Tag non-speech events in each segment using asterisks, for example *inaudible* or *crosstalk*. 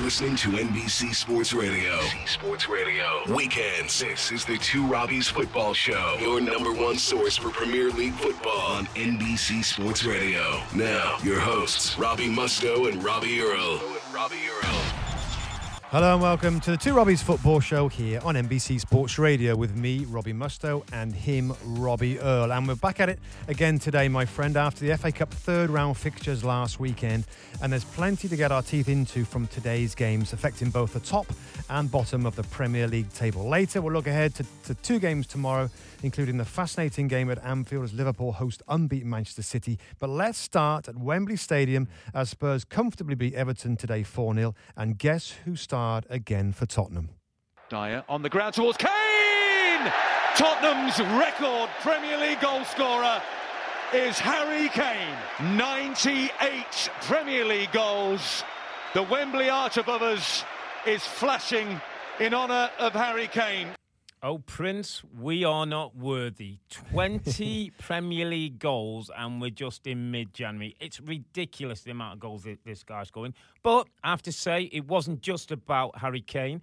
Listening to NBC Sports Radio. NBC Sports Radio. Weekends. This is the Two Robbies Football Show. Your number one source for Premier League football on NBC Sports Radio. Now, your hosts, Robbie Mustoe and Robbie Earle. Robbie Earle. Hello and welcome to the Two Robbies Football Show here on NBC Sports Radio with me, Robbie Mustoe, and him, Robbie Earle. And we're back at it again today, my friend, after the FA Cup third round fixtures last weekend. And there's plenty to get our teeth into from today's games, affecting both the top and bottom of the Premier League table. Later, we'll look ahead to, to two games tomorrow, including the fascinating game at Anfield as Liverpool host unbeaten Manchester City. But let's start at Wembley Stadium as Spurs comfortably beat Everton today 4 0. And guess who again for Tottenham? Dyer on the ground towards Kane! Tottenham's record Premier League goalscorer is Harry Kane. 98 Premier League goals. The Wembley arch above us is flashing in honour of Harry Kane. Oh, Prince, we are not worthy. 20 *laughs* Premier League goals, and we're just in mid January. It's ridiculous the amount of goals that this guy's scoring. But I have to say, it wasn't just about Harry Kane.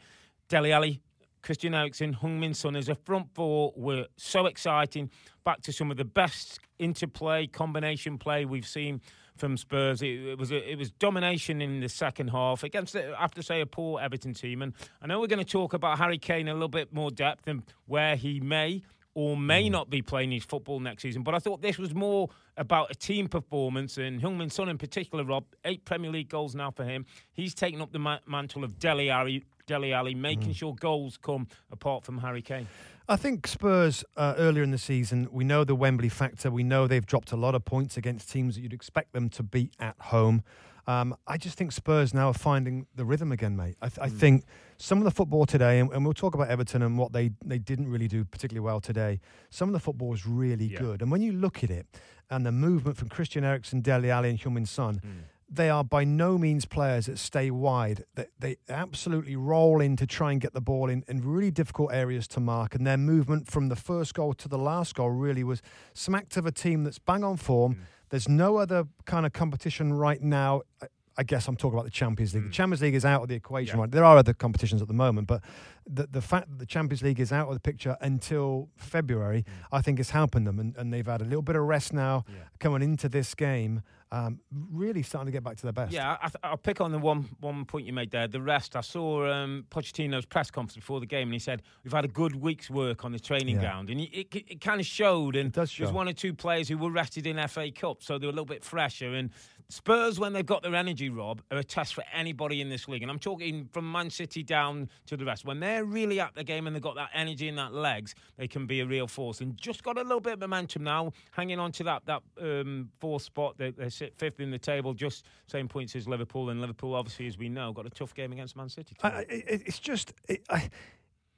Dele Alli, Christian Eriksen, Heung-Min Son as a front four were so exciting. Back to some of the best interplay, combination play we've seen from Spurs. It, it was a, it was domination in the second half against, I have to say, a poor Everton team. And I know we're going to talk about Harry Kane a little bit more depth and where he may or may mm. not be playing his football next season. But I thought this was more about a team performance, and Heung-Min Son in particular, Rob, eight Premier League goals now for him. He's taken up the mantle of Dele Alli, Dele Alli making mm. sure goals come apart from Harry Kane. I think Spurs uh, earlier in the season, we know the Wembley factor. We know they've dropped a lot of points against teams that you'd expect them to beat at home. Um, I just think Spurs now are finding the rhythm again, mate. I, th- I think some of the football today, and, and we'll talk about Everton and what they, they didn't really do particularly well today. Some of the football was really Yeah. good. And when you look at it and the movement from Christian Eriksen, Dele Alli, and Heung-Min Son, they are by no means players that stay wide. They, they absolutely roll in to try and get the ball in, in really difficult areas to mark. And their movement from the first goal to the last goal really was smacked of a team that's bang on form. Mm. There's no other kind of competition right now. I, I guess I'm talking about the Champions League. The mm. Champions League is out of the equation. Yeah. Right? There are other competitions at the moment, but the, the fact that the Champions League is out of the picture until February, mm. I think is helping them. And, and they've had a little bit of rest now coming into this game, um, really starting to get back to their best. Yeah, I, I'll pick on the one one point you made there. The rest, I saw um, Pochettino's press conference before the game, and he said we've had a good week's work on the training Yeah. ground, and it, it, it kind of showed. And does there's one or two players who were rested in FA Cup, so they were a little bit fresher. And Spurs, when they've got their energy, Rob, are a test for anybody in this league. And I'm talking from Man City down to the rest. When they're really at the game and they've got that energy and that legs, they can be a real force. And just got a little bit of momentum now, hanging on to that that um, fourth spot. They, they sit fifth in the table, just same points as Liverpool. And Liverpool, obviously, as we know, got a tough game against Man City. I, I, it- it's just it, I,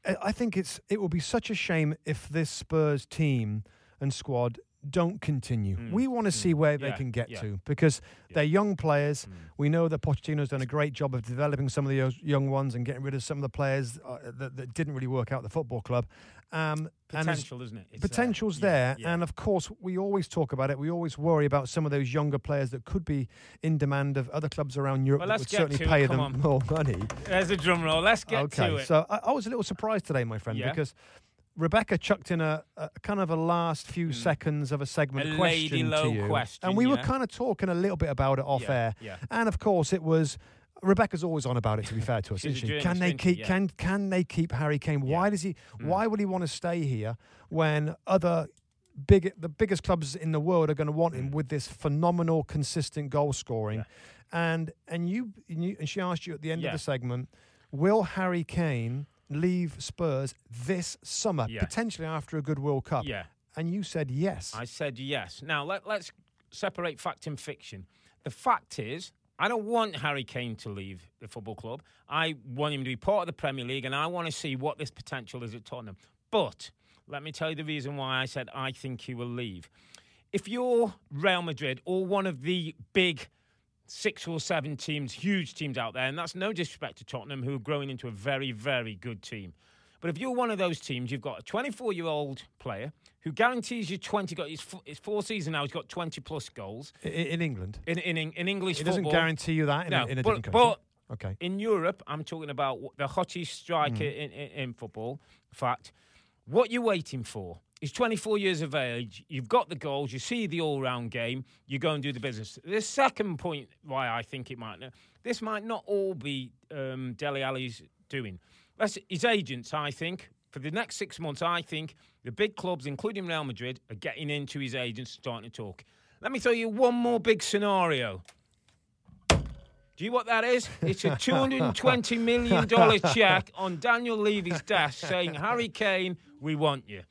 I I think it's it will be such a shame if this Spurs team and squad don't continue. we want to see where they Mm. Can get yeah. to because they're young players. Mm. We know that Pochettino's done a great job of developing some of the young ones and getting rid of some of the players uh, that, that didn't really work out at the football club. Um, Potential, isn't it? It's potential's Yeah, there, yeah. and of course we always talk about it. We always worry about some of those younger players that could be in demand of other clubs around Europe Well, that let's would get certainly pay them on. more money. There's a drum roll. Let's get okay, to it. so I, I was a little surprised today, my friend, Yeah. because Rebecca chucked in a, a kind of a last few hmm. seconds of a segment. A question lady low to you, question, and we were kind of talking a little bit about it off Yeah, air, yeah. and of course it was. Rebecca's always on about it. To be fair to *laughs* us, isn't she? Can they keep? Yeah. Can can they keep Harry Kane? Why does he? Hmm. Why would he want to stay here when other big the biggest clubs in the world are going to want him hmm. with this phenomenal, consistent goal scoring? And and you, and you and she asked you at the end Yeah. of the segment, will Harry Kane leave Spurs this summer, potentially after a good World Cup? Yeah. And you said yes. I said yes. Now let, let's separate fact and fiction. The fact is, I don't want Harry Kane to leave the football club. I want him to be part of the Premier League, and I want to see what this potential is at Tottenham. But let me tell you the reason why I said I think he will leave. If you're Real Madrid or one of the big six or seven teams, huge teams out there, and that's no disrespect to Tottenham, who are growing into a very, very good team. But if you're one of those teams, you've got a 24 year old player who guarantees you 20 goals. It's, it's four seasons now, he's got 20 plus goals. In, in England? In, in, in English It football. doesn't guarantee you that in, No, a, in a but- different country. but okay. In Europe, I'm talking about the hottest striker Mm. in, in, in football. In fact, what you're waiting for is 24 years of age. You've got the goals. You see the all-round game. You go and do the business. The second point why I think it might not, this might not all be um, Dele Alli's doing. That's his agents. I think for the next six months, I think the big clubs, including Real Madrid, are getting into his agents, starting to talk. Let me tell you one more big scenario. Do you know what that is? It's a $220 million *laughs* check on Daniel Levy's desk saying, Harry Kane, we want you.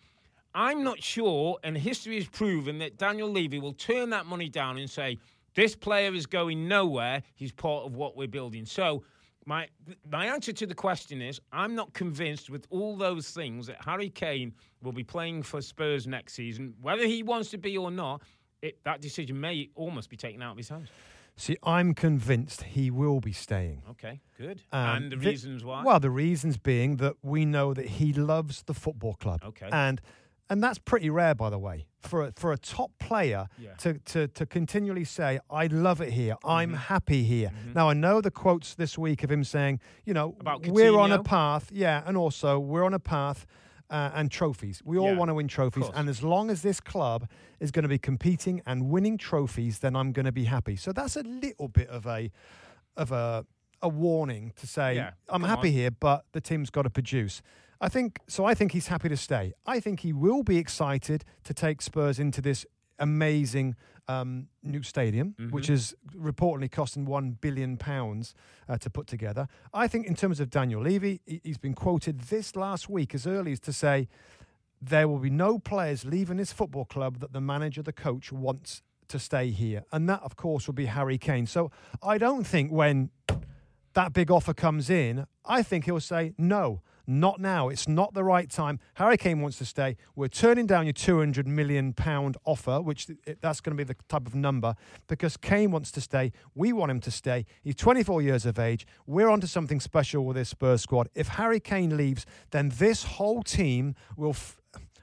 I'm not sure, and history has proven that Daniel Levy will turn that money down and say, this player is going nowhere. He's part of what we're building. So, my my answer to the question is, I'm not convinced with all those things that Harry Kane will be playing for Spurs next season. Whether he wants to be or not, it, that decision may almost be taken out of his hands. See, I'm convinced he will be staying. Okay, good. Um, and the the- reasons why? Well, the reasons being that we know that he loves the football club. Okay. And and that's pretty rare, by the way, for a, for a top player Yeah. to, to to continually say, "I love it here. I'm Mm-hmm. happy here." Now I know the quotes this week of him saying, "You know, we're on a path, yeah, and also we're on a path." Uh, and trophies. We all Yeah, want to win trophies. And as long as this club is going to be competing and winning trophies, then I'm going to be happy. So that's a little bit of a of a a warning to say Yeah, I'm happy on. here, but the team's got to produce. I think so. I think he's happy to stay. I think he will be excited to take Spurs into this amazing um, new stadium, Mm-hmm. which is reportedly costing one billion pounds uh, to put together. I think, in terms of Daniel Levy, he- he's been quoted this last week as early as to say there will be no players leaving this football club that the manager, the coach, wants to stay here, and that, of course, will be Harry Kane. So I don't think when that big offer comes in, I think he'll say, no, not now. It's not the right time. Harry Kane wants to stay. We're turning down your 200 million pound offer, which that's going to be the type of number, because Kane wants to stay. We want him to stay. He's 24 years of age. We're onto something special with this Spurs squad. If Harry Kane leaves, then this whole team will. F-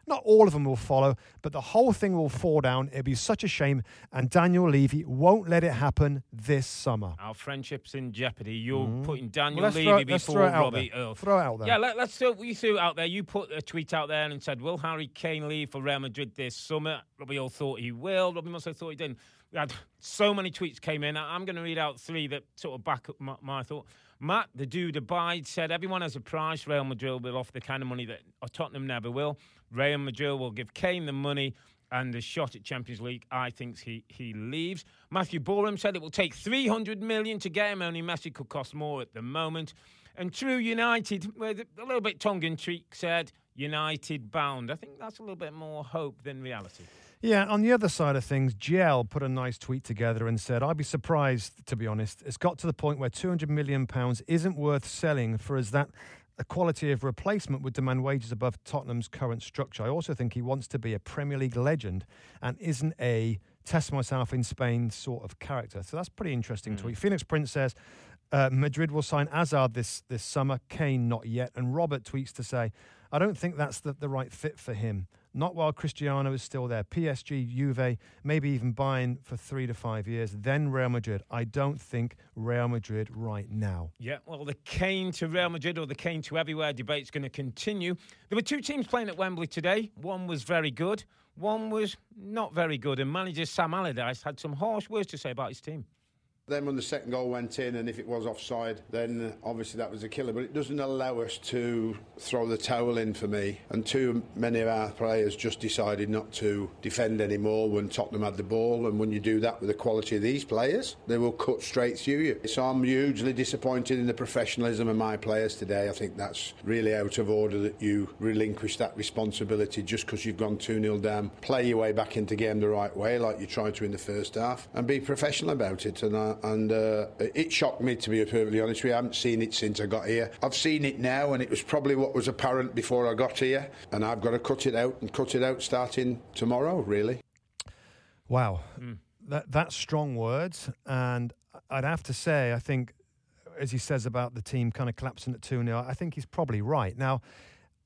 not all of them will follow, but the whole thing will fall down. It'll be such a shame, and Daniel Levy won't let it happen this summer. Our friendship's in jeopardy. You're putting Daniel Mm-hmm. Levy it- before Robbie. Earle. Throw it out there. Yeah, let, let's throw, you threw it out there. You put a tweet out there and said, "Will Harry Kane leave for Real Madrid this summer?" Robbie Earle thought he will. Robbie also thought he didn't. We had so many tweets came in. I'm going to read out three that sort of back up my, my thought. Matt, the dude abide, said everyone has a price. Real Madrid will offer the kind of money that uh, Tottenham never will. Real Madrid will give Kane the money and the shot at Champions League. I think he, he leaves. Matthew Boreham said it will take 300 million to get him. Only Messi could cost more at the moment. And True United, with a little bit tongue in cheek, said United bound. I think that's a little bit more hope than reality. Yeah, on the other side of things, GL put a nice tweet together and said, I'd be surprised, to be honest. It's got to the point where £200 million isn't worth selling for as that a quality of replacement would demand wages above Tottenham's current structure. I also think he wants to be a Premier League legend and isn't a test myself in Spain sort of character. So that's pretty interesting tweet. Phoenix Prince says, uh, Madrid will sign Hazard this, this summer, Kane not yet. And Robert tweets to say, I don't think that's the, the right fit for him. Not while Cristiano is still there. PSG, Juve, maybe even buying for three to five years. Then Real Madrid. I don't think Real Madrid right now. Yeah, well, the Kane to Real Madrid or the Kane to everywhere debate's going to continue. There were two teams playing at Wembley today. One was very good, one was not very good. And manager Sam Allardyce had some harsh words to say about his team. Then when the second goal went in, and if it was offside, then obviously that was a killer. But it doesn't allow us to throw the towel in for me. And too many of our players just decided not to defend anymore when Tottenham had the ball. And when you do that with the quality of these players, they will cut straight through you. So I'm hugely disappointed in the professionalism of my players today. I think that's really out of order that you relinquish that responsibility just because you've gone 2 0 down. Play your way back into game the right way, like you tried to in the first half, and be professional about it. And I, and uh, it shocked me to be perfectly honest with you. I haven't seen it since I got here. I've seen it now, and it was probably what was apparent before I got here, and I've got to cut it out and cut it out starting tomorrow. Really. Wow, mm. that that's strong words, and I'd have to say, I think, as he says about the team kind of collapsing at two 0 I think he's probably right now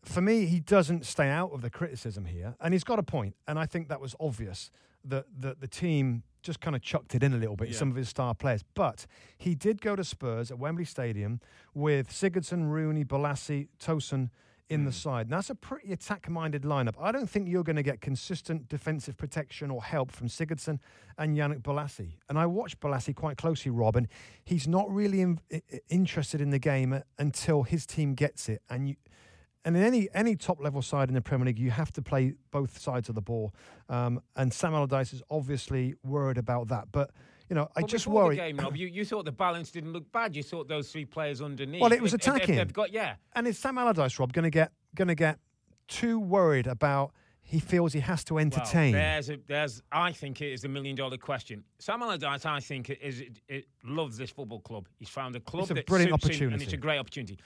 for me, he doesn't stay out of the criticism here, and he's got a point. And I think that was obvious that, that the team just kind of chucked it in a little bit, yeah. some of his star players. But he did go to Spurs at Wembley Stadium with Sigurdsson, Rooney, Bolasie, Tosun in mm. the side. And that's a pretty attack minded lineup. I don't think you're going to get consistent defensive protection or help from Sigurdsson and Yannick Bolasie. And I watched Bolasie quite closely, Robin. He's not really in, interested in the game until his team gets it. And you and in any any top level side in the Premier League, you have to play both sides of the ball. Um, and Sam Allardyce is obviously worried about that. But you know, I just worry. The game, Rob, you, you thought the balance didn't look bad. You thought those three players underneath. Well, it was attacking. If, if got, yeah. And is Sam Allardyce, Rob, going to get going to get too worried about? He feels he has to entertain. Well, there's, a, there's, I think it is the million dollar question. Sam Allardyce, I think, is it, it loves this football club. He's found a club it's a that brilliant opportunity, him, and it's a great opportunity.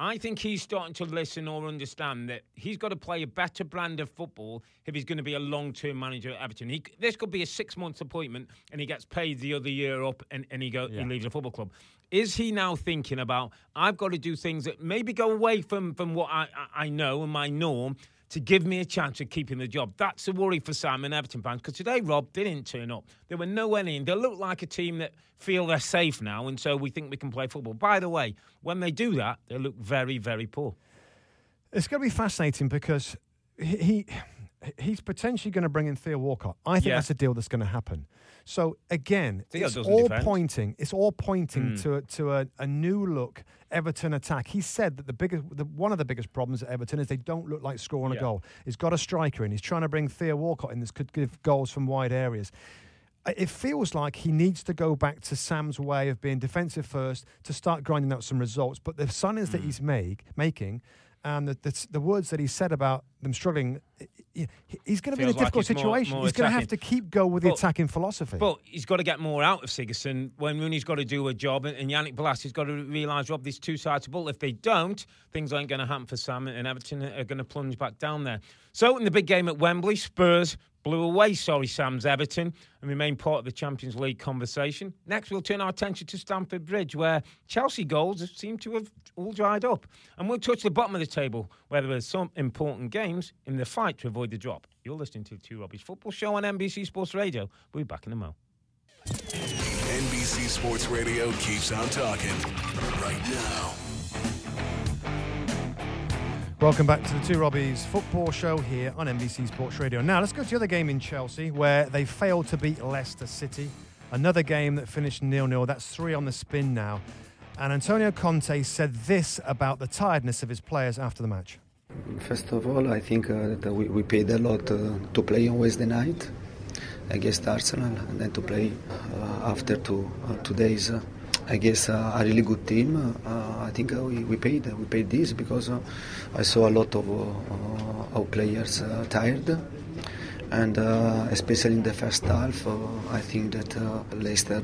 I think he's starting to listen or understand that he's got to play a better brand of football if he's going to be a long term manager at Everton. He, this could be a six month appointment and he gets paid the other year up and, and he, go, yeah. he leaves the football club. Is he now thinking about, I've got to do things that maybe go away from, from what I, I know and my norm to give me a chance of keeping the job. That's a worry for Sam and Everton fans because today, Rob, didn't turn up. They were nowhere near. They look like a team that feel they're safe now, and so we think we can play football. By the way, when they do that, they look very, very poor. It's going to be fascinating because he he's potentially going to bring in Theo Walcott. I think yeah. that's a deal that's going to happen. So again, Theo it's all defend. pointing. It's all pointing mm. to to a, a, new look Everton attack. He said that the biggest, the, one of the biggest problems at Everton is they don't look like scoring yeah. a goal. He's got a striker in. He's trying to bring Theo Walcott in. This could give goals from wide areas it feels like he needs to go back to Sam's way of being defensive first to start grinding out some results. But the signings mm. that hmm. he's make, making and the, the, the, words that he said about them struggling, he's going to be in a difficult like situation. More, more he's going to have to keep going with but, the attacking philosophy. But he's got to get more out of Sigurdsson when Rooney's got to do a job, and, and Yannick Bolasie's got to realise, Rob, these two sides of ball. If they don't, things aren't going to happen for Sam, and Everton are going to plunge back down there. So in the big game at Wembley, Spurs blew away sorry Sam's Everton and remain part of the Champions League conversation. Next, we'll turn our attention to Stamford Bridge, where Chelsea goals seem to have all dried up. And we'll touch the bottom of the table, where there are some important games in the fight to avoid the drop. You're listening to the Two Robbies Football Show on NBC Sports Radio. We'll be back in a moment. NBC Sports Radio keeps on talking right now. Welcome back to the Two Robbies football show here on NBC Sports Radio. Now, let's go to the other game in Chelsea where they failed to beat Leicester City. Another game that finished nil-nil. That's three on the spin now. And Antonio Conte said this about the tiredness of his players after the match. First of all, I think uh, that we, we, paid a lot uh, to play on Wednesday night against Arsenal and then to play uh, after two, uh, two days uh, I guess uh, a really good team. Uh, I think uh, we, we paid we paid this because uh, I saw a lot of uh, our players tired, and especially in the first half, I think that Leicester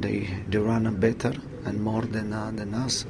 they they run better and more than than us.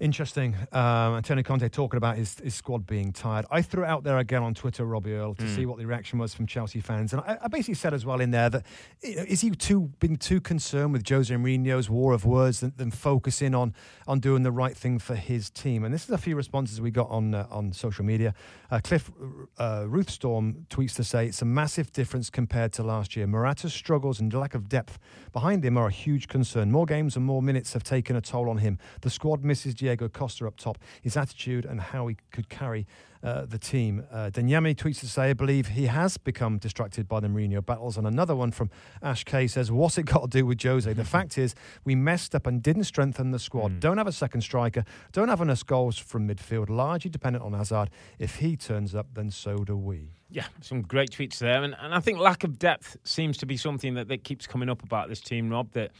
Interesting. Um, Antonio Conte talking about his, his squad being tired. I threw it out there again on Twitter, Robbie Earle, to mm. see what the reaction was from Chelsea fans. And I, I basically said as well in there that you know, is he too been too concerned with Jose Mourinho's war of words than, than, focusing on on doing the right thing for his team? And this is a few responses we got on uh, on social media. Uh, Cliff uh, Ruthstorm tweets to say it's a massive difference compared to last year. Morata's struggles and lack of depth behind him are a huge concern. More games and more minutes have taken a toll on him. The squad misses Diego Costa up top, his attitude and how he could carry uh, the team. Uh, Denyami tweets to say, I believe he has become distracted by the Mourinho battles. And another one from Ash K says, What's it got to do with Jose? The *laughs* fact is, we messed up and didn't strengthen the squad. Mm. Don't have a second striker. Don't have enough goals from midfield, largely dependent on Hazard. If he turns up, then so do we. Yeah, some great tweets there. And, and I think lack of depth seems to be something that, that keeps coming up about this team, Rob, that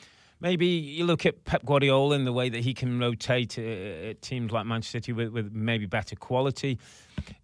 maybe you look at Pep Guardiola and the way that he can rotate uh, teams like Manchester City with, with, maybe better quality.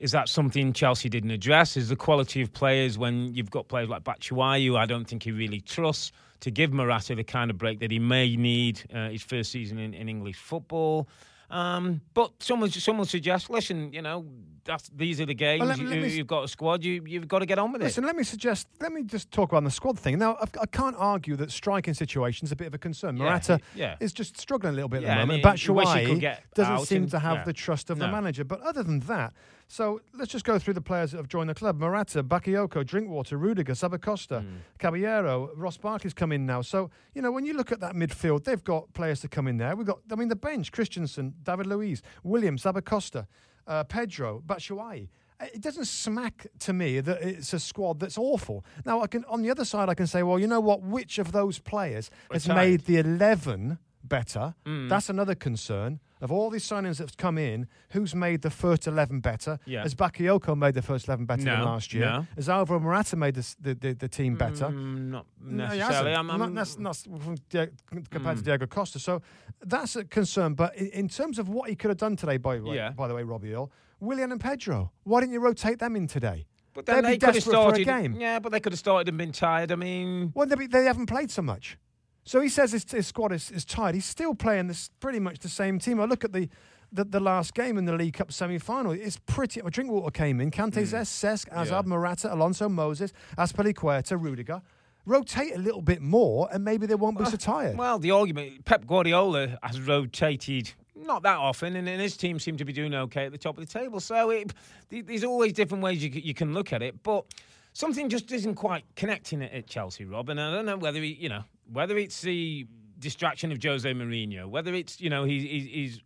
Is that something Chelsea didn't address? Is the quality of players when you've got players like Batshuayi, who I don't think he really trusts? to give Morata the kind of break that he may need uh, his first season in, in English football. Um, but someone someone suggests, listen, you know, that's these are the games. Well, me- you, have got a squad. You you've got to get on with Listen, it. Listen, let me suggest. Let me just talk about the squad thing. Now, I've, I can't argue that striking situations a bit of a concern. Yeah, Morata yeah. is just struggling a little bit Yeah, at the moment. wish he Batshuayi doesn't seem and- to have the trust of the manager. But other than that, so let's just go through the players that have joined the club: Morata, Bakayoko, Drinkwater, Rudiger, Zappacosta, Hmm. Caballero, Ross Barkley's come in now. So you know when you look at that midfield, they've got players to come in there. We've got, I mean, the bench: Christensen, David Luiz, Williams, Zappacosta, uh, Pedro, Batshuayi. It doesn't smack to me that it's a squad that's awful. Now, I can on the other side, I can say, well, you know what? Which of those players has made the eleven better? Mm. That's another concern. Of all these signings that've come in, who's made the first eleven better? Yeah. Has Bakayoko made the first eleven better than last year? no. Has Alvaro Morata made the, the, the, the team better? Mm, not No, necessarily. hasn't. I'm, Not, I'm, that's not from Di- compared to Mm. Diego Costa. So that's a concern. But in, in terms of what he could have done today, by, the way- Yeah. by the way, Robbie Earle, Willian and Pedro, why didn't you rotate them in today? but They'd then be they could have desperate for a started. game. Yeah, but they could have started and been tired. I mean, Well, they, be- they haven't played so much. So he says his, his squad is, is tired. He's still playing this pretty much the same team. I look at the the, the last game in the League Cup semi final. It's pretty. Well, Drinkwater came in. Kante, hmm. Zes, Cesc, Hazard. Yeah. Morata, Alonso, Moses, Azpilicueta, Rudiger. Rotate a little bit more, and maybe they won't be so uh, tired. well, the argument Pep Guardiola has rotated not that often, and, his team seem to be doing okay at the top of the table. So it, there's always different ways you, you can look at it, but something just isn't quite connecting at, at Chelsea, Rob. And I don't know whether he, you know, whether it's the distraction of Jose Mourinho, whether it's you know he, he's, he's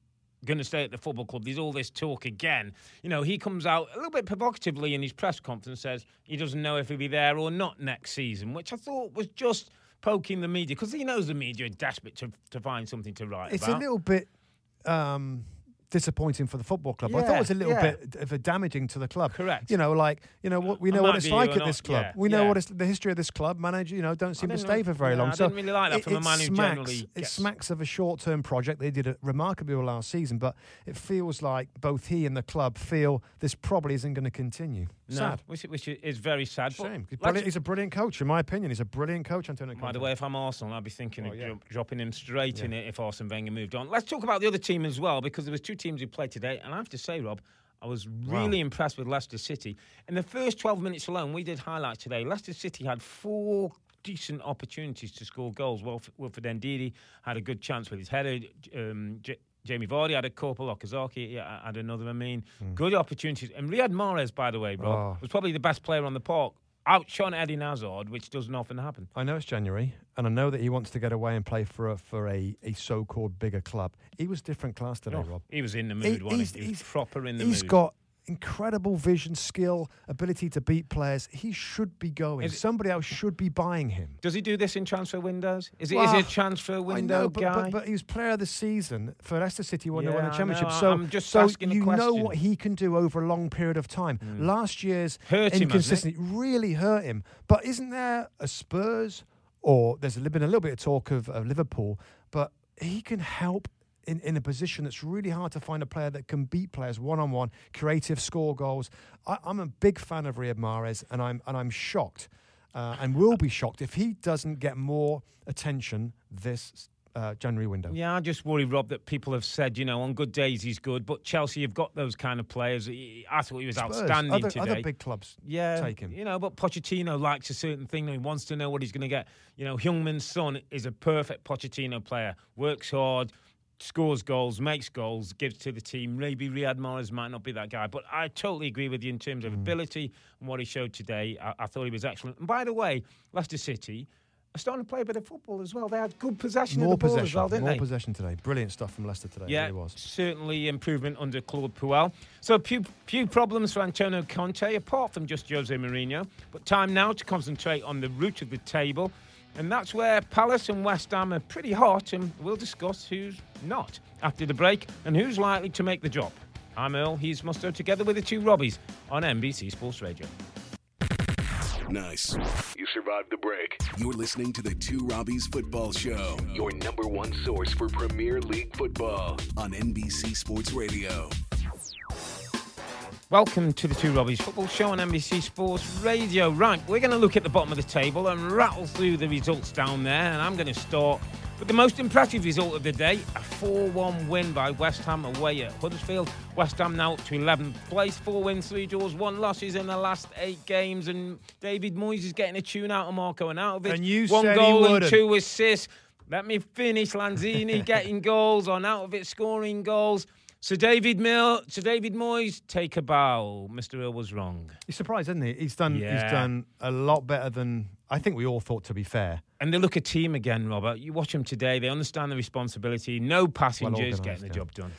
going to stay at the football club. There's all this talk again. You know, he comes out a little bit provocatively in his press conference, says he doesn't know if he'll be there or not next season, which I thought was just poking the media because he knows the media are desperate to, to find something to write it's about. a little bit um, disappointing for the football club. I thought it was a little yeah. bit of a damaging to the club. Correct. You know, like you know what we know what it's like at or this not, club. yeah, we know yeah. what it's the history of this club. Manager, you know, don't seem to stay for very yeah, long. I so didn't really like that from a man who smacks, generally it smacks of a short-term project. They did it remarkably well last season, but it feels like both he and the club feel this probably isn't going to continue. No, Sad. which, which is very sad. Shame. He's, a brilliant coach, in my opinion. He's a brilliant coach, Antonio By the way, if I'm Arsenal, I'd be thinking Oh, of yeah. dro- dropping him straight in it if Arsene Wenger moved on. Let's talk about the other team as well, because there was two teams who played today, and I have to say, Rob, I was really impressed with Leicester City. In the first 12 minutes alone, we did highlights today. Leicester City had four decent opportunities to score goals. Wilf- Wilfred Ndidi had a good chance with his header. Um, J- Jamie Vardy had a couple. Okazaki had another. I mean, good opportunities. And Riyad Mahrez, by the way, Rob, Oh. was probably the best player on the park. Outshone Eddie Hazard, which doesn't often happen. I know it's January, and I know that he wants to get away and play for a, for a, a so-called bigger club. He was different class today, oh, Rob. He was in the He- mood, he? He was proper in the he's mood. He's got incredible vision, skill, ability to beat players. He should be going. Is Somebody else should be buying him. Does he do this in transfer windows? Is it, is Well, he a transfer I window know, but, guy? but, but he was player of the season for Leicester City when they won the I championship. So, I'm just so asking a you know what he can do over a long period of time. Hmm. Last year's Hurt him, inconsistency really hurt him. But isn't there a Spurs or there's been a little bit of talk of, of Liverpool, but he can help. In, in a position that's really hard to find a player that can beat players one on one, creative, score goals. I, I'm a big fan of Riyad Mahrez, and I'm and I'm shocked, uh, and will be shocked if he doesn't get more attention this uh, January window. yeah, I just worry, Rob, that people have said, you know, on good days he's good, but Chelsea have got those kind of players. I thought he was Spurs, outstanding other, today. other big clubs yeah, take him. You know, but Pochettino likes a certain thing. and He wants to know what he's going to get. You know, Heung-Min Son is a perfect Pochettino player. Works hard, scores goals, makes goals, gives to the team. Maybe Riyad Mahrez might not be that guy, but I totally agree with you in terms of Mm. ability and what he showed today. I, I thought he was excellent. And by the way, Leicester City are starting to play a bit of football as well. They had good possession More of the ball possession, as well, didn't more they? More possession today. Brilliant stuff from Leicester today. Yeah, it really was. certainly improvement under Claude Puel. So few, few problems for Antonio Conte, apart from just Jose Mourinho. But time now to concentrate on the root of the table. And that's where Palace and West Ham are pretty hot, and we'll discuss who's not after the break and who's likely to make the drop. I'm Earle, he's Mustoe, together with the two Robbies on NBC Sports Radio. Nice. You survived the break. You're listening to the Two Robbies Football Show, your number one source for Premier League football on NBC Sports Radio. Welcome to the Two Robbies Football Show on NBC Sports Radio. Right, we're going to look at the bottom of the table and rattle through the results down there. And I'm going to start with the most impressive result of the day a 4 1 win by West Ham away at Huddersfield. West Ham now up to 11th place, four wins, three draws, one losses in the last eight games. And David Moyes is getting a tune out of Marko Arnautović. And you one goal and two assists. Let me finish. Lanzini *laughs* getting goals, on out of it scoring goals. So David Mill, so David Moyes, take a bow. Mr. Hill was wrong. He's surprised, isn't he? He's done. Yeah. He's done a lot better than I think we all thought. To be fair, And they look a team again, Robert. You watch them today; they understand the responsibility. No passengers organised, getting the yeah. job done.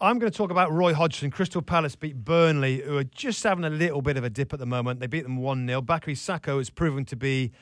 I'm going to talk about Roy Hodgson. Crystal Palace beat Burnley, who are just having a little bit of a dip at the moment. They beat them 1 0. Bakary Sako has proven to be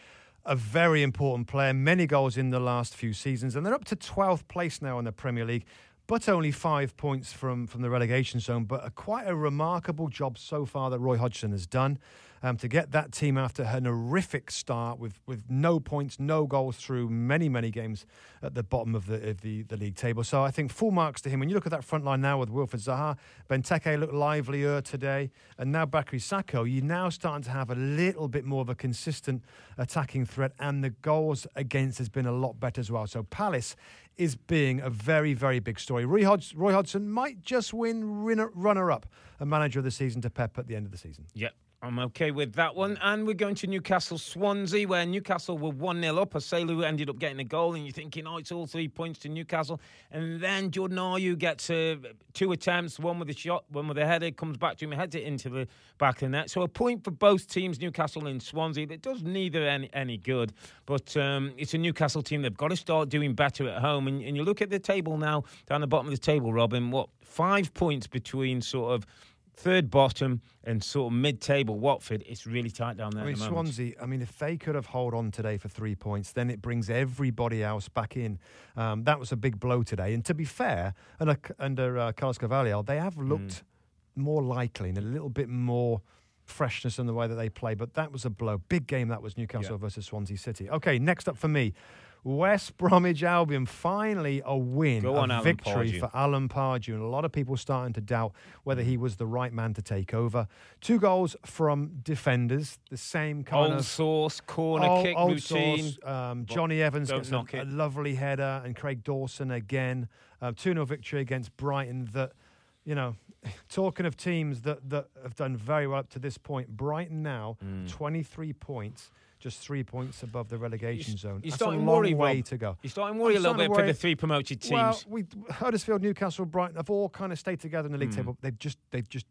a very important player, many goals in the last few seasons, and they're up to 12th place now in the Premier League, but only five points from, from the relegation zone. But a, quite a remarkable job so far that Roy Hodgson has done. Um, to get that team after an horrific start with, with no points, no goals through many, many games at the bottom of the, of the the league table. So I think full marks to him. When you look at that front line now with Wilfred Zaha, Benteke looked livelier today, and now Bakary Sako, you're now starting to have a little bit more of a consistent attacking threat, and the goals against has been a lot better as well. So Palace is being a very, very big story. Roy, Roy Hodgson might just win runner- runner-up, a manager of the season to Pep at the end of the season. Yep. I'm okay with that one. And we're going to Newcastle Swansea, where Newcastle were 1 0 up. Joselu ended up getting a goal, and you're thinking, oh, it's all three points to Newcastle. And then Jordan Ayew gets uh, two attempts, one with a shot, one with a header, comes back to him, heads it into the back of the net. So a point for both teams, Newcastle and Swansea. That does neither any, any good. But um, it's a Newcastle team. They've got to start doing better at home. And, and you look at the table now, down the bottom of the table, Robin, what, five points between sort of third bottom and sort of mid-table Watford. It's really tight down there. I mean, at the moment. Swansea, I mean, if they could have hold on today for three points, then it brings everybody else back in. Um, that was a big blow today. And to be fair, under, under uh, Carlos Carvalhal, they have Hmm. looked more likely and a little bit more freshness in the way that they play. But that was a blow. Big game that was Newcastle Yeah. versus Swansea City. Okay, next up for me. West Bromwich Albion finally a win, Go a on, victory Pardew. for Alan Pardew, and a lot of people starting to doubt whether he was the right man to take over. Two goals from defenders, the same kind Old of sauce, corner old, kick old routine. sauce. Um, Jonny Evans don't gets a, knock a it. lovely header, and Craig Dawson again. Uh, 2 0 victory against Brighton. That, you know, *laughs* talking of teams that, that have done very well up to this point, Brighton now, Mm. 23 points. Just three points above the relegation zone. You're That's a starting long worry, way Rob. to go. You're starting to worry I'm a little bit to for the three promoted teams. Well, we Huddersfield, Newcastle, Brighton have all kind of stayed together in the league Hmm. table. They've just they've just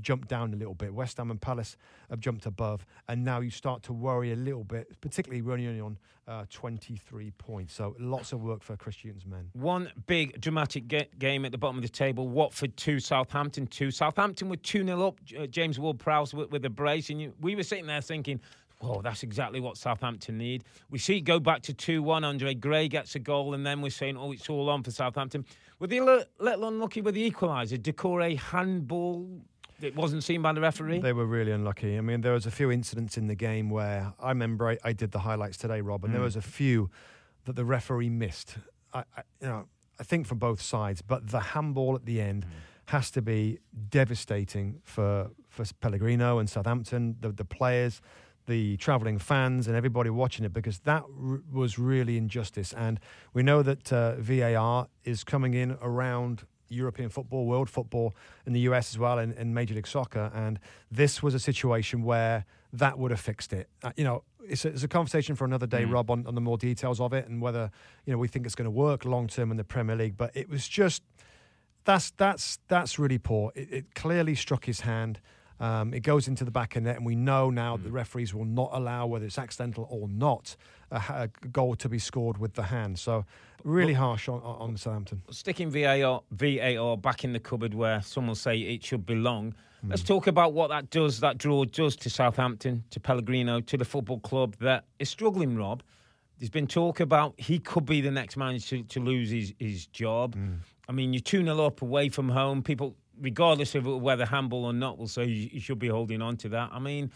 jumped down a little bit. West Ham and Palace have jumped above, and now you start to worry a little bit, particularly you're only on uh, 23 points. So lots of work for Chris Hughton's men. One big dramatic ga- game at the bottom of the table. Watford 2, Southampton 2. Southampton were 2 0 up. Uh, James Ward Prowse with, with a brace. And you, we were sitting there thinking, whoa, that's exactly what Southampton need. We see it go back to 2 1. Andre Gray gets a goal. And then we're saying, oh, it's all on for Southampton. Were they a little unlucky with the equaliser? Doucouré handball. It wasn't seen by the referee. They were really unlucky. I mean, there was a few incidents in the game where I remember I, I did the highlights today, Rob, and there mm. was a few that the referee missed. I, I, you know, I think from both sides, but the handball at the end mm. has to be devastating for for Pellegrino and Southampton, the the players, the travelling fans, and everybody watching it because that r- was really injustice. And we know that uh, VAR is coming in around European football, world football, in the US as well, and, and Major League Soccer. And this was a situation where that would have fixed it. Uh, you know, it's a, it's a conversation for another day, Rob, on, on the more details of it and whether you know we think it's going to work long term in the Premier League. But it was just that's that's that's really poor. It, it clearly struck his hand. Um, it goes into the back of net, and we know now the mm. referees will not allow, whether it's accidental or not, a, a goal to be scored with the hand. So, really harsh on, on on Southampton. sticking VAR, VAR back in the cupboard where some will say it should belong. Mm. Let's talk about what that does, that draw does to Southampton, to Pellegrino, to the football club that is struggling, Rob. There's been talk about he could be the next manager to, to lose his, his job. Mm. I mean, you're 2 0 up away from home. People, regardless of whether handball or not, will say you, should be holding on to that. I mean,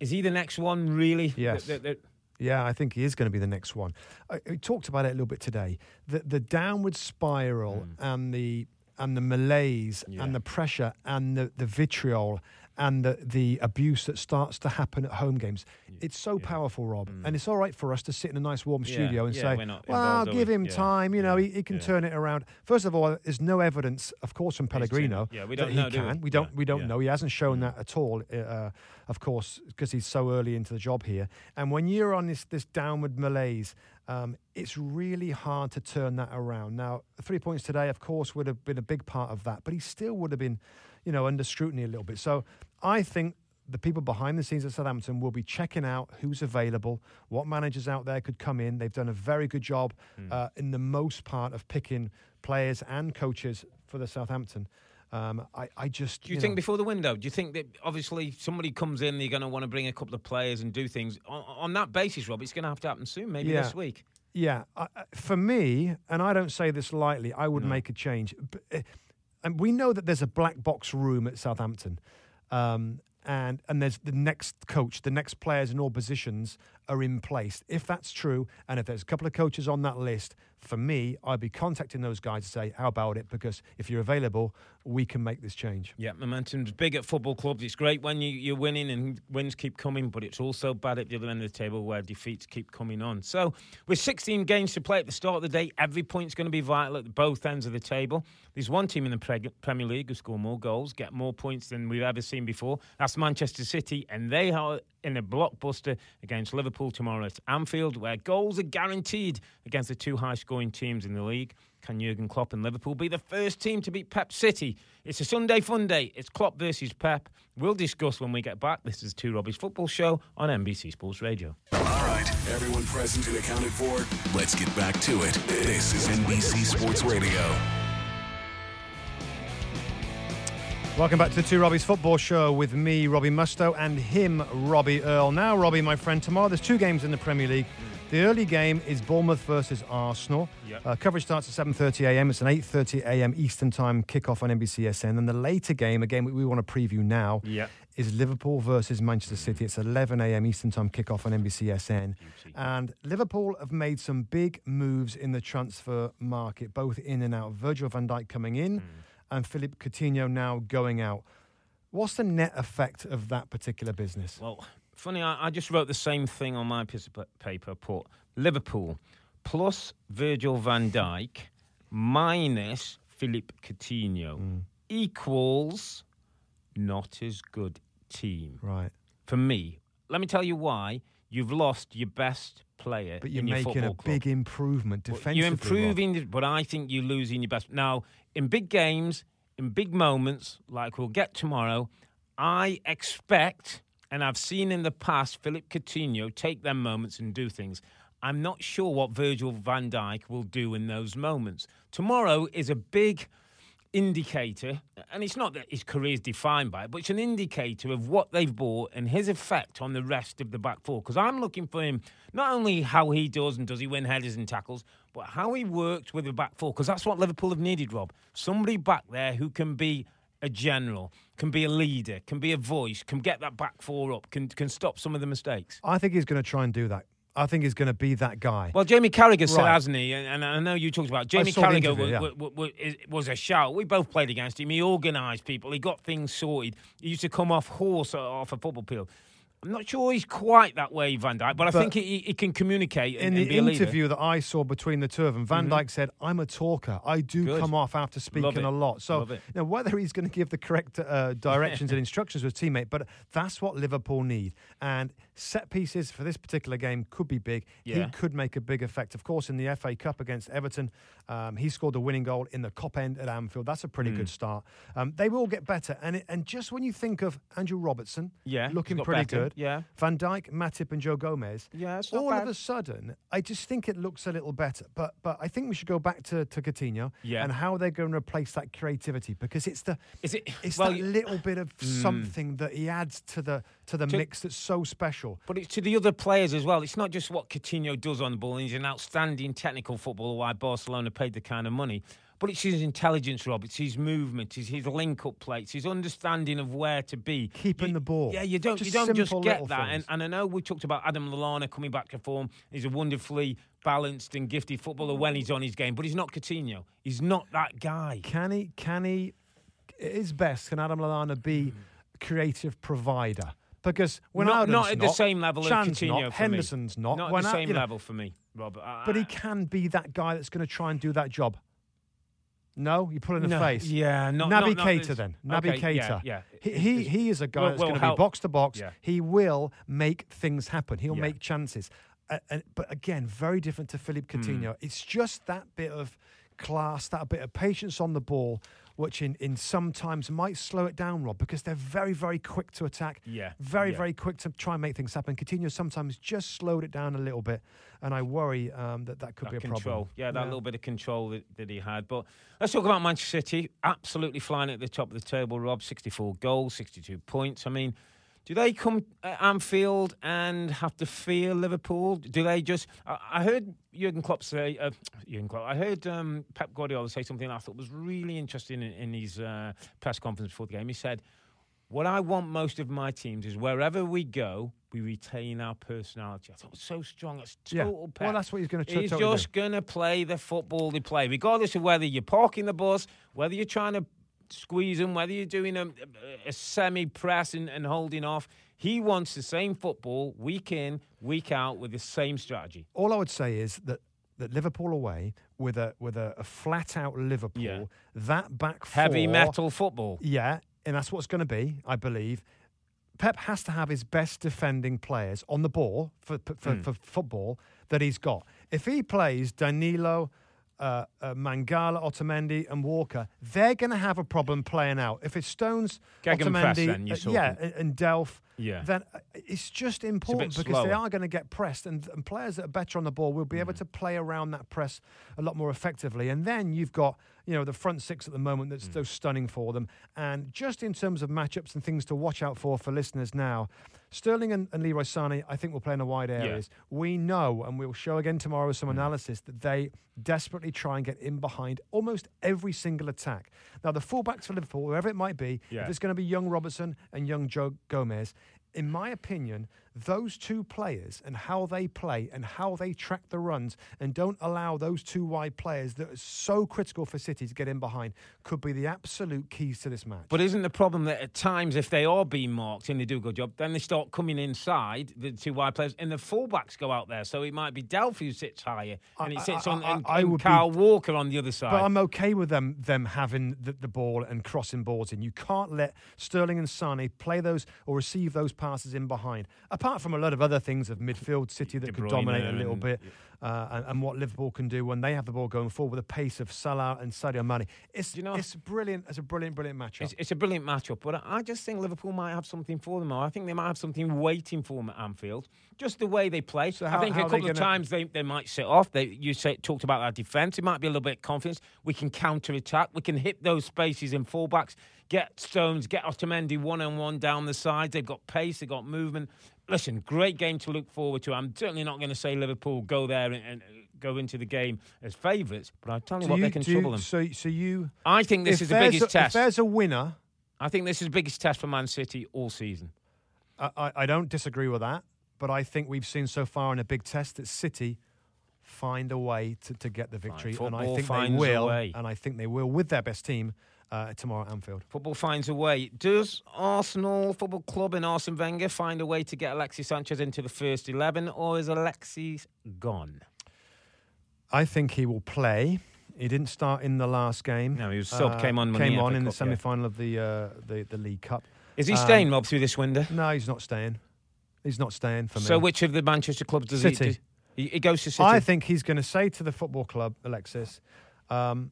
is he the next one, really? Yes. That- that- that- Yeah, I think he is going to be the next one. I, we talked about it a little bit today. The the downward spiral hmm. and the and the malaise and the pressure and the, the vitriol and the, the abuse that starts to happen at home games. It's so powerful, Rob. And it's all right for us to sit in a nice warm Mm. Yeah, studio and yeah, say, well, give him Yeah, time. You know, yeah, he, he can yeah. turn it around. First of all, there's no evidence, of course, from Pellegrino yeah, we don't he know, do we? can. We don't, Yeah, we don't yeah. know. He hasn't shown that at all, uh, of course, because he's so early into the job here. And when you're on this, this downward malaise, um, it's really hard to turn that around. Now, three points today, of course, would have been a big part of that, but he still would have been, you know, under scrutiny a little bit. So I think the people behind the scenes at Southampton will be checking out who's available, what managers out there could come in. They've done a very good job Hmm. uh, in the most part of picking players and coaches for the Southampton. Um, I, I just Do you, think know, before the window? Do you think that obviously somebody comes in, they're going to want to bring a couple of players and do things on, on that basis, Rob? It's going to have to happen soon, maybe Yeah. this week. Yeah, for me, and I don't say this lightly, I would make a change. Uh, And we know that there's a black box room at Southampton, um, and and there's the next coach, the next players in all positions are in place. If that's true, and if there's a couple of coaches on that list, for me, I'd be contacting those guys to say, "How about it?" Because if you're available, we can make this change. Yeah, momentum's big at football clubs. It's great when you, you're winning and wins keep coming, but it's also bad at the other end of the table where defeats keep coming on. So, with 16 games to play at the start of the day, every point's going to be vital at both ends of the table. There's one team in the Preg- Premier League who score more goals, get more points than we've ever seen before. That's Manchester City, and they are in a blockbuster against Liverpool tomorrow at Anfield, where goals are guaranteed against the two high-scoring teams in the league. Can Jurgen Klopp and Liverpool be the first team to beat Pep City? It's a Sunday fun day. It's Klopp versus Pep. We'll discuss when we get back. This is Two Robbie's Football Show on NBC Sports Radio. All right, everyone present and accounted for. Let's get back to it. This is NBC Sports Radio. Welcome back to the Two Robbies Football Show with me, Robbie Mustoe, and him, Robbie Earle. Now, Robbie, my friend, tomorrow there's two games in the Premier League. The early game is Bournemouth versus Arsenal. Yep. Uh, coverage starts at 7:30 a.m. It's an 8:30 a.m. Eastern Time kickoff on NBCSN. And the later game, a game we want to preview now, Yep. is Liverpool versus Manchester City. It's 11 a.m. Eastern Time kickoff on NBCSN. And Liverpool have made some big moves in the transfer market, both in and out. Virgil van Dijk coming in and Philippe Coutinho now going out. What's the net effect of that particular business? Well, funny, I, I just wrote the same thing on my piece of paper. Put Liverpool plus Virgil van Dijk minus Philippe Coutinho mm. equals not as good team. Right. For me, let me tell you why. You've lost your best player. But you're in your making a club. big improvement defensively. You're improving, the- but I think you're losing your best. Now, in big games, in big moments, like we'll get tomorrow, I expect, and I've seen in the past, Philip Coutinho take them moments and do things. I'm not sure what Virgil van Dijk will do in those moments. Tomorrow is a big indicator, and it's not that his career is defined by it, but it's an indicator of what they've bought and his effect on the rest of the back four. Because I'm looking for him not only how he does and does he win headers and tackles, but how he works with the back four. Because that's what Liverpool have needed, Rob. Somebody back there who can be a general, can be a leader, can be a voice, can get that back four up, can can stop some of the mistakes. I think he's going to try and do that. I think he's going to be that guy. Well, Jamie Carragher said, hasn't he? And, and I know you talked about Jamie Carragher was, yeah. was, was, was a shout. We both played against him. He organised people. He got things sorted. He used to come off horse off a football field. I'm not sure he's quite that way, Van Dijk, but, I But think he, he can communicate and, in and the be a leader. Mm-hmm. interview that I saw between the two of them, Van Dijk said, "I'm a talker. I do Good. come off after speaking a lot." So, Love it. you know, whether he's going to give the correct uh, directions and *laughs* instructions to his teammate, but that's what Liverpool need. And set pieces for this particular game could be big. Yeah. He could make a big effect. Of course, in the FA Cup against Everton, um, he scored the winning goal in the Kop end at Anfield. That's a pretty Mm. good start. Um, they will get better. And it, and just when you think of Andrew Robertson, Yeah, looking pretty better. good. Yeah. Van Dijk, Matip, and Joe Gomez. Yeah, all bad. of a sudden, I just think it looks a little better. But but I think we should go back to, to Coutinho Yeah. and how they're going to replace that creativity because it's the Is it- it's well, that you- little bit of something that he adds to the to the To- mix that's so special. But it's to the other players as well. It's not just what Coutinho does on the ball. He's an outstanding technical footballer. Why Barcelona paid the kind of money. But it's his intelligence, Rob. It's his movement. It's his link-up plates. His understanding of where to be. Keeping You- the ball. Yeah, you don't. Just you don't just get that. And, and I know we talked about Adam Lallana coming back to form. He's a wonderfully balanced and gifted footballer when he's on his game, but he's not Coutinho. He's not that guy. Can he? Can he? At his best, can Adam Lallana be creative provider? Because when not, not at the same level Chan's as Coutinho. not, me. Henderson's not, Not at the same you know, level for me, Robert. I- But he can be that guy that's going to try and do that job. No, you pull in the No, face. yeah, not- Naby not- not Keita then. Naby okay, yeah, Keita. yeah. He, he he is a guy Will- that's going to be box to box. Yeah. He will make things happen. He'll Yeah. make chances. Uh, and, but again, very different to Philippe Hmm. Coutinho. It's just that bit of class, that bit of patience on the ball, which in, in sometimes might slow it down, Rob, because they're very, very quick to attack. Yeah, Very, yeah. very quick to try and make things happen. Coutinho sometimes just slowed it down a little bit. And I worry um, that that could that be a control. problem. Yeah, that little bit of control that, that he had. But let's talk about Manchester City. Absolutely flying at the top of the table, Rob. 64 goals, 62 points. I mean, do they come at Anfield and have to fear Liverpool? Do they just. I, I heard Jurgen Klopp say. Uh, Jurgen Klopp. I heard um, Pep Guardiola say something I thought was really interesting in, in his uh, press conference before the game. He said, what I want most of my teams is wherever we go, we retain our personality. I thought it was so strong. It's Yeah. total pep. Well, that's what he's gonna tr- He's just going to play the football they play, regardless of whether you're parking the bus, whether you're trying to squeeze them, whether you're doing a, a semi press and, and holding off. He wants the same football week in, week out with the same strategy. all I would say is that that Liverpool away with a with a, a flat out Liverpool, Yeah. that back four, Heavy metal football. yeah, and that's what's going to be, I believe. Pep has to have his best defending players on the ball for for, Hmm. for football that he's got. If he plays Danilo, uh, uh, Mangala, Otamendi, and Walker, they're going to have a problem playing out. If it's Stones, Otamendi, then, uh, yeah, and, and Delph, Yeah. then uh, it's just important because they are going to get pressed, and, and players that are better on the ball will be Mm. able to play around that press a lot more effectively. And then you've got you know the front six at the moment that's Mm. so stunning for them. And just in terms of matchups and things to watch out for for listeners now, Sterling and, and Leroy Sané, I think will play in the wide areas. We know, and we'll show again tomorrow Mm. some analysis that they desperately try and get in behind almost every single attack. Now the fullbacks for Liverpool, wherever it might be, Yeah. if it's going to be young Robertson and young Joe Gomez, in my opinion, those two players and how they play and how they track the runs and don't allow those two wide players that are so critical for City to get in behind could be the absolute keys to this match. But isn't the problem that at times, if they are being marked and they do a good job, then they start coming inside the two wide players, and the fullbacks go out there. So it might be Delph who sits higher, and I- it sits I- on I- and, I and would be- Walker on the other side. But I'm okay with them them having the, the ball and crossing balls in. You can't let Sterling and Sane play those or receive those passes in behind. Apart from a lot of other things of midfield City that could dominate a little bit, uh, and, and what Liverpool can do when they have the ball going forward with the pace of Salah and Sadio Mane. It's you know- it's brilliant. It's a brilliant, brilliant matchup. It's, it's a brilliant matchup, but I just think Liverpool might have something for them. Or I think they might have something waiting for them at Anfield. Just the way they play. So how- I think a couple of times they, they might sit off. They, you say, talked about our defence. It might be a little bit of confidence. We can counter attack. We can hit those spaces in fullbacks. Get Stones, get Otamendi one on one down the sides. They've got pace. They've got movement. Listen, great game to look forward to. I'm certainly not going to say Liverpool go there and, and go into the game as favourites, but I tell you Do what, you- they can trouble them. So, so you. I think this is the biggest a, test. If there's a winner, I think this is the biggest test for Man City all season. I, I, I don't disagree with that, but I think we've seen so far in a big test that City find a way to, to get the victory, and I think they will, and I think they will with their best team uh, tomorrow at Anfield. Football finds a way. Does Arsenal Football Club and Arsene Wenger find a way to get Alexis Sanchez into the first 11, or is Alexis gone? I think he will play. He didn't start in the last game. Uh, No, he was subbed, came on came on in the Cup, yeah. semi-final of the, uh, the the League Cup. Is he Um, staying, Rob, through this window? No, he's not staying. He's not staying for me. So, which of the Manchester clubs does City. he? Does, he, he goes to City. I think he's going to say to the football club, Alexis, um,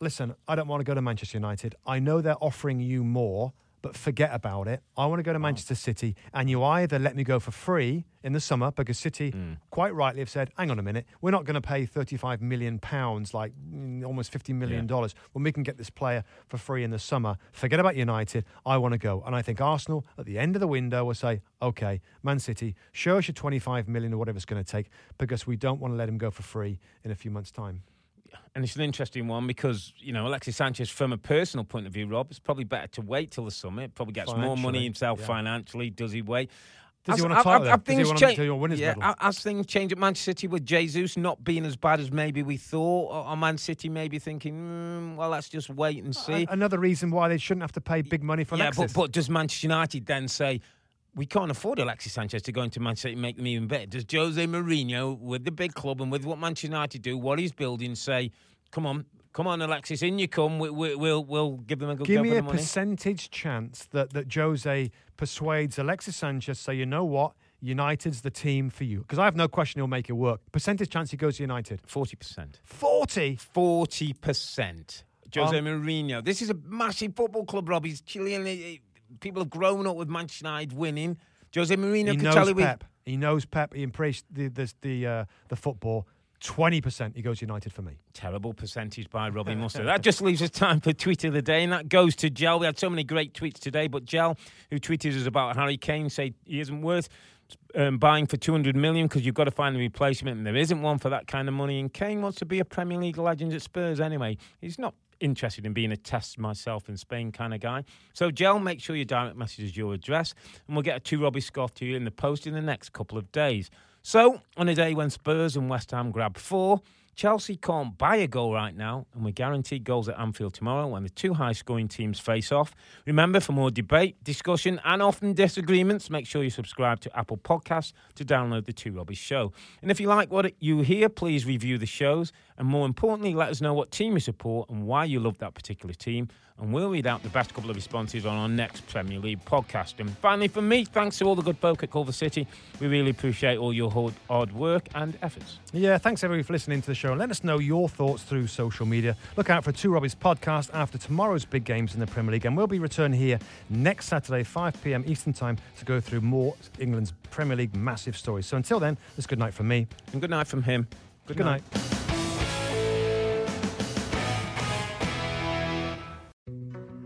listen, I don't want to go to Manchester United. I know they're offering you more, but forget about it. I want to go to Manchester City, and you either let me go for free in the summer because City, quite rightly, have said, "Hang on a minute, we're not going to pay 35 million pounds, like mm, almost 50 million dollars, when we can get this player for free in the summer. Forget about United. I want to go." And I think Arsenal, at the end of the window, will say, "Okay, Man City, show us your 25 million or whatever it's going to take, because we don't want to let him go for free in a few months' time." And it's an interesting one because you know Alexis Sanchez, from a personal point of view, Rob, it's probably better to wait till the summer. Probably gets more money himself yeah. financially. Does he wait? Does he As- want a title? he things want change- to yeah, medal? as things change at Manchester City with Jesus not being as bad as maybe we thought, or, or Man City maybe thinking, mm, well, let's just wait and see. A- Another reason why they shouldn't have to pay big money for yeah, Alexis. but, but does Manchester United then say, we can't afford Alexis Sanchez to go into Manchester and make them even better? Does Jose Mourinho, with the big club and with what Manchester United do, what he's building, say, come on, come on, Alexis, in you come, we, we, we'll, we'll give them a good Give me a percentage chance that, that Jose persuades Alexis Sanchez, say, you know what, United's the team for you. Because I have no question he'll make it work. Percentage chance he goes to United. 40%. 40. 40%. Jose Um, Mourinho. This is a massive football club, Rob. He's Chilean. People have grown up with Manchester United winning. Jose Mourinho He tell you we- Pep. He knows Pep. He embraced the, the, the, uh, the football. 20% he goes United for me. Terrible percentage by Robbie *laughs* Mustoe. that just leaves us time for tweet of the day, and that goes to Gel. We had so many great tweets today, but Gel, who tweeted us about Harry Kane, said he isn't worth um, buying for 200 million because you've got to find a replacement, and there isn't one for that kind of money. And Kane wants to be a Premier League legend at Spurs anyway. He's not interested in being a test myself in Spain kind of guy. So, Gel, make sure your direct message is your address, and we'll get a two Robbie Scoff to you in the post in the next couple of days. So, on a day when Spurs and West Ham grab four, Chelsea can't buy a goal right now, and we're guaranteed goals at Anfield tomorrow when the two high scoring teams face off. Remember, for more debate, discussion, and often disagreements, make sure you subscribe to Apple Podcasts to download the Two Robbies show. And if you like what you hear, please review the shows, and more importantly, let us know what team you support and why you love that particular team. And we'll read out the best couple of responses on our next Premier League podcast. And finally, from me, thanks to all the good folk at Culver City. We really appreciate all your hard, work and efforts. Yeah, thanks everybody for listening to the show. Let us know your thoughts through social media. Look out for Two Robbies podcast after tomorrow's big games in the Premier League. And we'll be returning here next Saturday, 5 p.m. Eastern Time, to go through more England's Premier League massive stories. So until then, it's good night from me. And good night from him. Good, night.